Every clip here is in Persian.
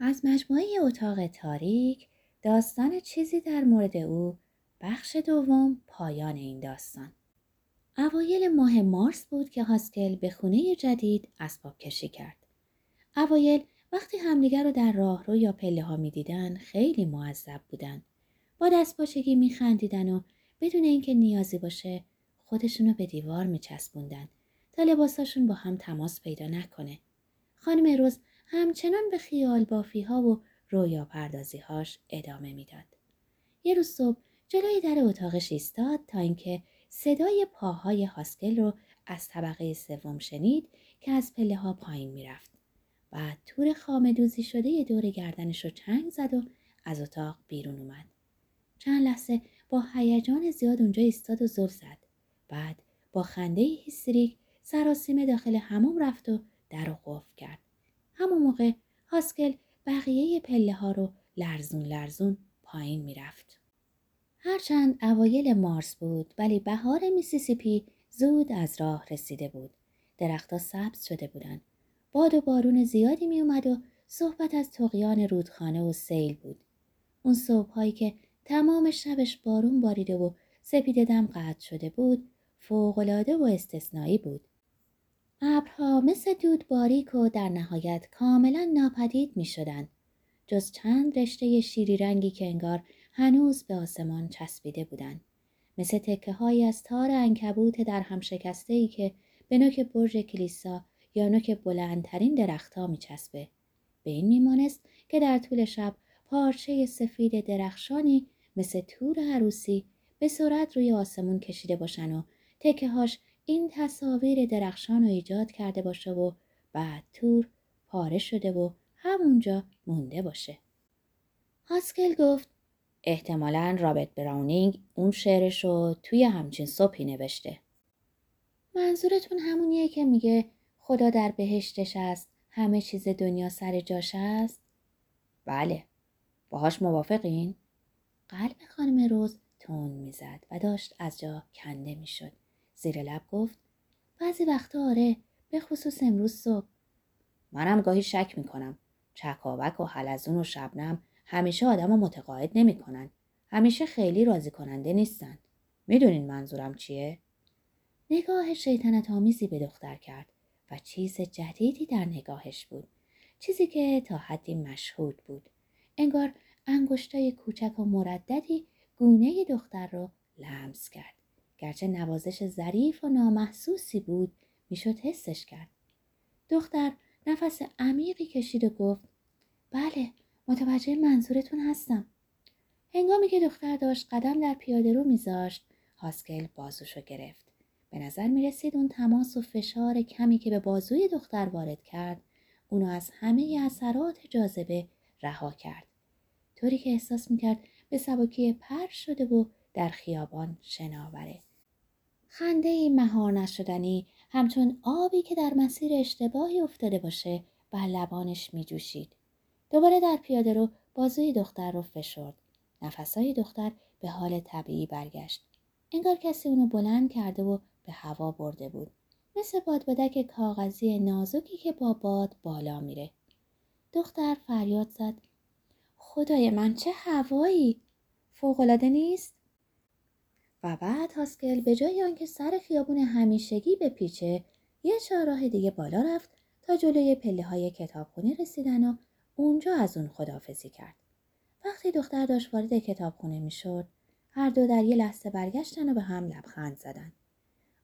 از مجموعه اتاق تاریک داستان چیزی در مورد او بخش دوم پایان این داستان. اوایل ماه مارس بود که هاسکل به خونه جدید اسباب کشی کرد. اوایل وقتی همدیگر رو در راهرو یا پله ها می دیدن خیلی معذب بودن. با دست پاچگی می خندیدن و بدون اینکه نیازی باشه خودشونو به دیوار می چسبوندن تا لباساشون با هم تماس پیدا نکنه. خانم روز همچنان به خیال بافی ها و رویا پردازی هاش ادامه می‌داد. یه روز صبح جلوی در اتاقش ایستاد تا اینکه صدای پاهای هاسکل رو از طبقه سوم شنید که از پله ها پایین می‌رفت. بعد تور خامه دوزی شده دور گردنش رو چنگ زد و از اتاق بیرون اومد. چند لحظه با هیجان زیاد اونجا ایستاد و زل زد. بعد با خنده هیستریک سراسیمه داخل حموم رفت و در رو قفل کرد. همون موقع هاسکل بقیه پله ها رو لرزون لرزون پایین می‌رفت. هرچند اوایل مارس بود ولی بهار میسیسیپی زود از راه رسیده بود. درختها سبز شده بودند. باد و بارون زیادی می اومد و صحبت از طغیان رودخانه و سیل بود. اون صبحهایی که تمام شبش بارون باریده و سپید دم قطع شده بود فوقالعاده و استثنایی بود. ابرها مثل دود باریک و در نهایت کاملا ناپدید می شدن. جز چند رشته شیری رنگی که انگار هنوز به آسمان چسبیده بودند. مثل تکه های از تار انکبوت در هم شکسته ای که به نوک برج کلیسا یا نوک بلندترین درختها می چسبه. به این میمانست که در طول شب پارچه سفید درخشانی مثل تور عروسی به سرعت روی آسمون کشیده باشن و تکه هاش این تصاویر درخشان رو ایجاد کرده باشه و بعد تور پاره شده و همونجا مونده باشه. هاسکل گفت احتمالا رابرت براونینگ اون شعرش رو توی همچین صبحی نوشته. منظورتون همونیه که میگه خدا در بهشتش است همه چیز دنیا سر جاش است؟ بله. باهاش موافقین؟ قلب خانم روز تون می‌زد و داشت از جا کنده می‌شد. زیر لب گفت بعضی وقتا آره به خصوص امروز صبح. منم گاهی شک می‌کنم. چکاوک و حلزون و شبنم همیشه آدم رو متقاعد نمی‌کنن. همیشه خیلی راضی کننده نیستن. می‌دونین منظورم چیه؟ نگاه شیطنت آمیزی به دختر کرد و چیز جدیدی در نگاهش بود. چیزی که تا حدی مشهود بود. انگار انگشتای کوچک و مرددی گونه دختر رو لمس کرد. گرچه نوازش ظریف و نامحسوسی بود می‌شد حسش کرد. دختر نفس عمیقی کشید و گفت بله متوجه منظورتون هستم. هنگامی که دختر داشت قدم در پیاده رو میذاشت هاسکل بازوشو گرفت. به نظر می رسید اون تماس و فشار کمی که به بازوی دختر وارد کرد اونو از همه اثرات جاذبه رها کرد. طوری که احساس می کرد به سبکی پر شده و در خیابان شناوره. خنده مهار نشدنی همچون آبی که در مسیر اشتباهی افتاده باشه بر لبانش می جوشید. دوباره در پیاده رو بازوی دختر رو فشرد. نفسهای دختر به حال طبیعی برگشت. انگار کسی اونو بلند کرده و به هوا برده بود. مثل بادبادک کاغذی نازکی که با باد بالا میره. دختر فریاد زد. خدای من چه هوایی! فوقالعاده نیست؟ و بعد هاسکل به جای آنکه سر خیابون همیشگی به پیچه یه چهارراه دیگه بالا رفت تا جلوی پله های کتابخونه رسیدن و اونجا از اون خدافزی کرد. وقتی دختر داشت وارد کتابخونه می‌شد هر دو در یه لحظه برگشتن و به هم لبخند زدن.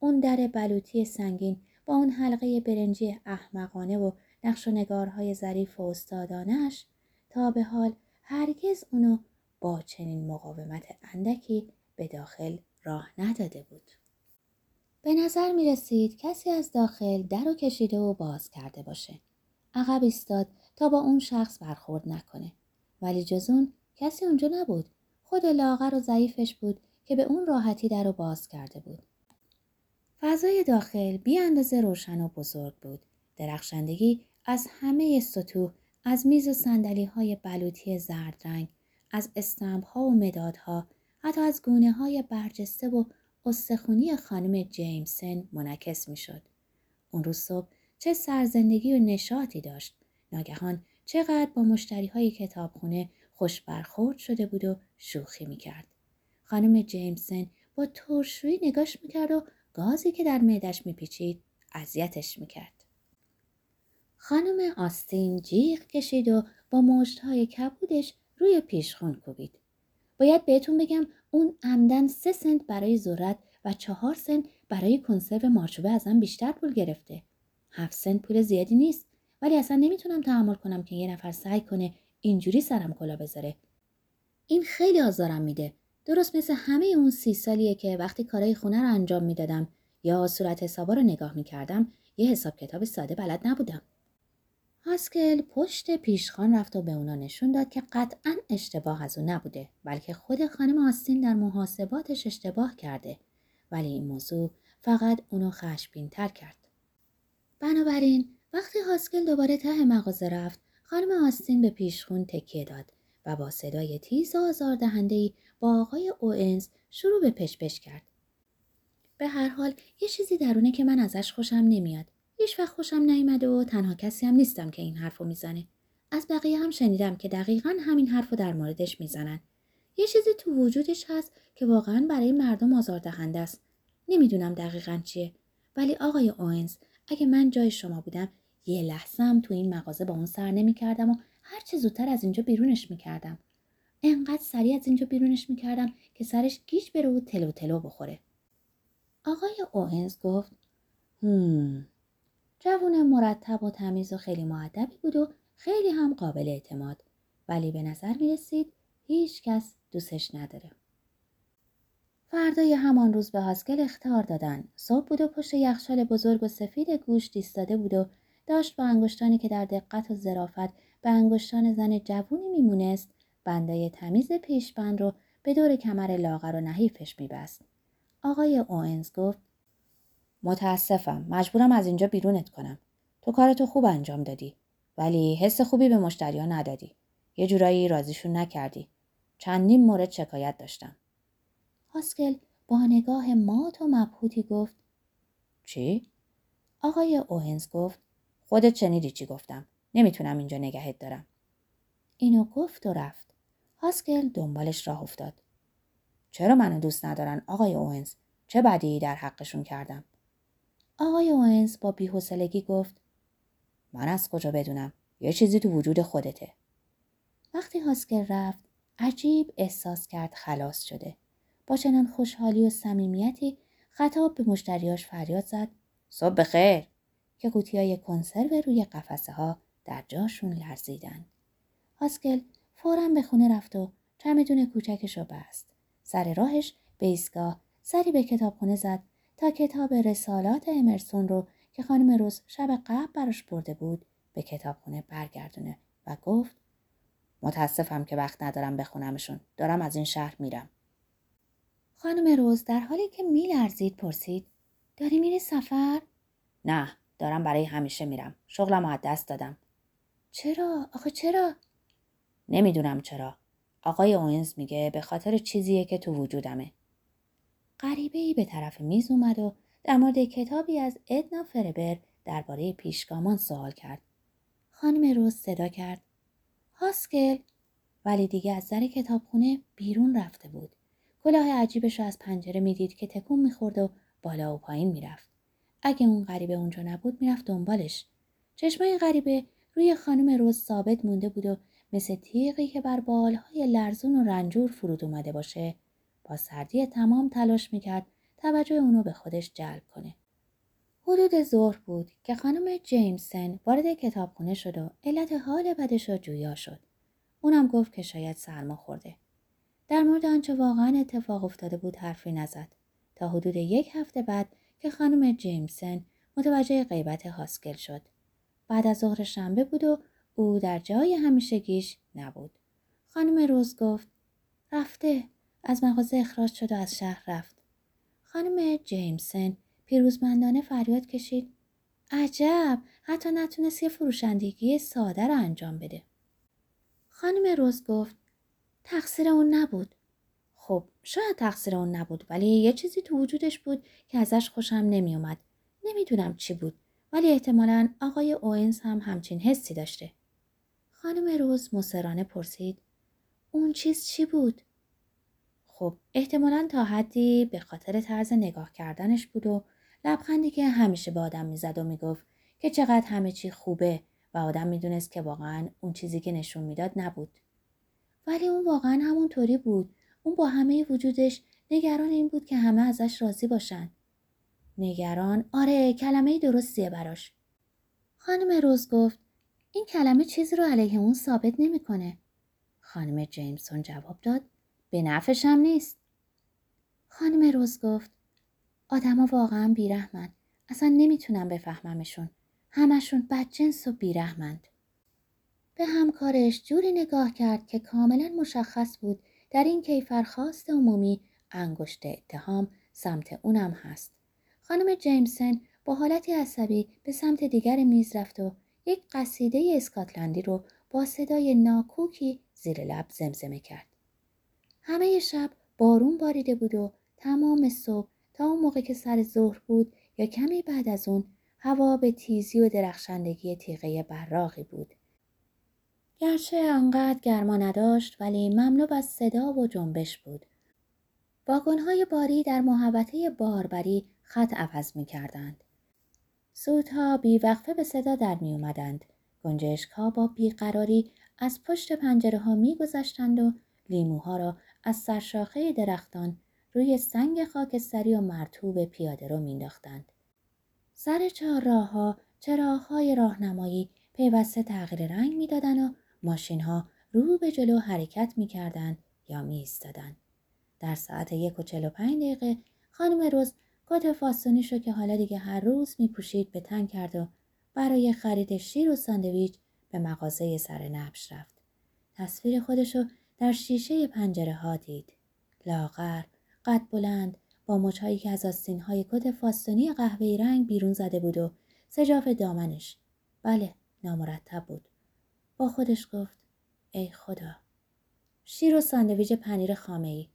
اون در بلوطی سنگین با اون حلقه برنجی احمقانه و نقش و نگارهای ظریف و استادانش تا به حال هرگز اونو با چنین مقاومت اندکی به داخل راه نداده بود. به نظر می رسید کسی از داخل در و کشیده و باز کرده باشه. عقب ایستاد تا با اون شخص برخورد نکنه. ولی جز اون کسی اونجا نبود. خود لاغر و ضعیفش بود که به اون راحتی در و باز کرده بود. فضای داخل بی اندازه روشن و بزرگ بود. درخشندگی از همه سطوح از میز و سندلی های بلوطی زرد رنگ، از استمپ ها و مدادها، حتی از گونه های برجسته و استخونی خانم جیمسن منعکس می شد. اون روز صبح چه سرزندگی و نشاطی داشت. ناگهان چقدر با مشتری های کتابخونه خوش برخورد شده بود و شوخی می‌کرد. خانم جیمسن با ترشویی نگاش می‌کرد و گازی که در معدش میپیچید اذیتش می‌کرد. خانم آستین جیغ کشید و با مشتهای کبودش روی پیشخون کوبید. باید بهتون بگم اون عمدن سه سنت برای ذرت و چهار سنت برای کنسرو مارچوبه ازم بیشتر پول گرفته. هفت سنت پول زیادی نیست ولی اصلا نمی‌تونم تحمل کنم که یه نفر سعی کنه اینجوری سرم کلا بذاره. این خیلی آزارم میده. درست مثل همه اون سی سالیه که وقتی کارهای خونه رو انجام می‌دادم یا صورت حسابا رو نگاه می‌کردم یه حساب کتاب ساده بلد نبودم. هاسکل پشت پیشخان رفت و به اونا نشون داد که قطعا اشتباه از او نبوده بلکه خود خانم آستین در محاسباتش اشتباه کرده ولی این موضوع فقط اونو خشبین تر کرد. بنابراین وقتی هاسکل دوباره ته مغازه رفت خانم آستین به پیشخون تکیه داد و با صدای تیز و با آقای اوئنز شروع به پشپش کرد. به هر حال یه چیزی درونه که من ازش خوشم نمیاد. هیچ وقت خوشم نیامده و تنها کسی هم نیستم که این حرفو می‌زنه. از بقیه هم شنیدم که دقیقا همین حرفو در موردش می‌زنن. یه چیزی تو وجودش هست که واقعا برای مردم آزاردهنده است. نمی‌دونم دقیقا چیه. ولی آقای اوئنز اگه من جای شما بودم یه لحظه هم تو این مغازه با اون سر نمی‌کردم و هر چه زودتر از اینجا بیرونش می‌کردم. انقدر سریع از اینجا بیرونش می‌کردم که سرش گیج بره و تلو تلو بخوره. آقای اوهنز گفت هم جوون مرتب و تمیز و خیلی معدبی بود و خیلی هم قابل اعتماد ولی به نظر می رسید هیچ کس دوستش نداره. فردای همان روز به هاسکل اختار دادن. صبح بود و پشت یخچال بزرگ و سفید گوش ایستاده بود و داشت با انگشتانی که در دقت و ظرافت به انگشتان زن جوونی میمونست بندای تمیز پیشبند رو به دور کمر لاغر و نحیفش میبست. آقای اوئنز گفت متاسفم مجبورم از اینجا بیرونت کنم. تو کارتو خوب انجام دادی ولی حس خوبی به مشتریا ندادی. یه جورایی راضیشون نکردی. چندین مورد شکایت داشتم. هاسکل با نگاه مات و مبهوتی گفت چی؟ آقای اوهنز گفت خودت شنیدی چی گفتم. نمی‌تونم اینجا نگهت دارم. اینو گفت و رفت. هاسکل دنبالش راه افتاد. چرا منو دوست ندارن آقای اوهنز؟ چه بدی در حقشون کردم؟ آقای اوهنز با بیحوصلگی گفت من از کجا بدونم؟ یه چیزی تو وجود خودته. وقتی هاسکل رفت عجیب احساس کرد خلاص شده. با چنان خوشحالی و صمیمیتی خطاب به مشتریاش فریاد زد صبح بخیر که قوطی های کنسرو روی قفسه ها در جاشون لرزیدن. هاسکل فورا به خونه رفت و چمدون کوچکش رو بست. سر راهش به ایستگاه سری به کتابخونه زد تا کتاب رسالات امرسون رو که خانم روز شب قبل براش برده بود به کتابخونه برگردونه و گفت متاسفم که وقت ندارم بخونمشون. دارم از این شهر میرم. خانم روز در حالی که میلرزید پرسید داری میری سفر؟ نه دارم برای همیشه میرم. شغلم از دست دادم. چرا؟ آخه چرا؟ نمی‌دونم چرا. آقای اوینز میگه به خاطر چیزیه که تو وجودمه. غریبه ای به طرف میز اومد و در مورد کتابی از ادنا فربر درباره پیشگامان سوال کرد. خانم روز صدا کرد. هاسکل؟ ولی دیگه از در کتابخونه بیرون رفته بود. کلاه عجیبش رو از پنجره می‌دید که تکون می‌خورد و بالا و پایین می‌رفت. اگه اون غریبه اونجا نبود می‌رفت دنبالش. چشمای غریبه روی خانم روز ثابت مونده بود و مثل تیغی که بر بالهای لرزون و رنجور فرود اومده باشه. با سردی تمام تلاش می‌کرد توجه اونو به خودش جلب کنه. حدود ظهر بود که خانم جیمسن وارد کتابخونه شد و علت حال بدش را جویا شد. اونم گفت که شاید سرما خورده. در مورد آنچه واقعا اتفاق افتاده بود حرفی نزد تا حدود یک هفته بعد که خانم جیمسن متوجه غیبت هاسکل شد. بعد از ظهر شنبه بود و او در جای همیشگیش نبود. خانم روز گفت رفته از مغازه اخراج شد و از شهر رفت. خانم جیمسن پیروزمندانه فریاد کشید عجب حتی نتونست یه فروشندگی ساده را انجام بده. خانم روز گفت تقصیر اون نبود. خب شاید تقصیر اون نبود ولی یه چیزی تو وجودش بود که ازش خوشم نمیومد. نمی‌دونم چی بود ولی احتمالا آقای اوینز هم همچین حسی داشته. خانم روز مصرانه پرسید اون چیز چی بود؟ خب احتمالا تا حدی به خاطر طرز نگاه کردنش بود و لبخندی که همیشه به آدم می‌زد و می‌گفت که چقدر همه چی خوبه و آدم می‌دونست که واقعا اون چیزی که نشون می‌داد نبود. ولی اون واقعا همونطوری بود. اون با همه وجودش نگران این بود که همه ازش راضی باشن. نگران آره کلمه درستیه براش. خانم روز گفت این کلمه چیزی رو علیه اون ثابت نمی‌کنه. خانم جیمسون جواب داد به نفعش هم نیست. خانم روز گفت آدما واقعا بیرحمن. اصلا نمی‌تونم بفهممشون. همشون بدجنس و بیرحمند. به همکارش جوری نگاه کرد که کاملا مشخص بود در این کیفرخواست عمومی انگشت اتهام سمت اونم هست. خانم جیمسن با حالتی عصبی به سمت دیگر میز رفت و یک قصیده اسکاتلندی رو با صدای ناکوکی زیر لب زمزمه کرد. همه شب بارون باریده بود و تمام صبح تا اون موقع که سر ظهر بود یا کمی بعد از اون هوا به تیزی و درخشندگی تیغه براقی بود. گرچه آنقدر گرما نداشت ولی مملو از صدا و جنبش بود. واگنهای باری در محوطه باربری خط عوض می کردند. سودها بیوقفه به صدا در می اومدند. گنجشک ها با بیقراری از پشت پنجره ها می گذشتند و لیموها را از سرشاخه درختان روی سنگ خاکستری و مرتوب پیاده رو مینداختند. سر چهارراه ها چراغهای راهنمایی پیوسته تغییر رنگ می‌دادند و ماشین ها رو به جلو حرکت می‌کردند یا میایستادند. در ساعت یک و چل و پنج دقیقه خانم روز کت فاستونیش رو که حالا دیگه هر روز می پوشید به تن کرد و برای خرید شیر و ساندویچ به مغازه سر نبش رفت. تصویر خودشو در شیشه پنجره ها دید. لاغر، قد بلند، با مچهایی که از آستین های کت فاستونی قهوه‌ای رنگ بیرون زده بود و سجاف دامنش. بله، نامرتب بود. با خودش گفت ای خدا. شیر و ساندویچ پنیر خامه ای.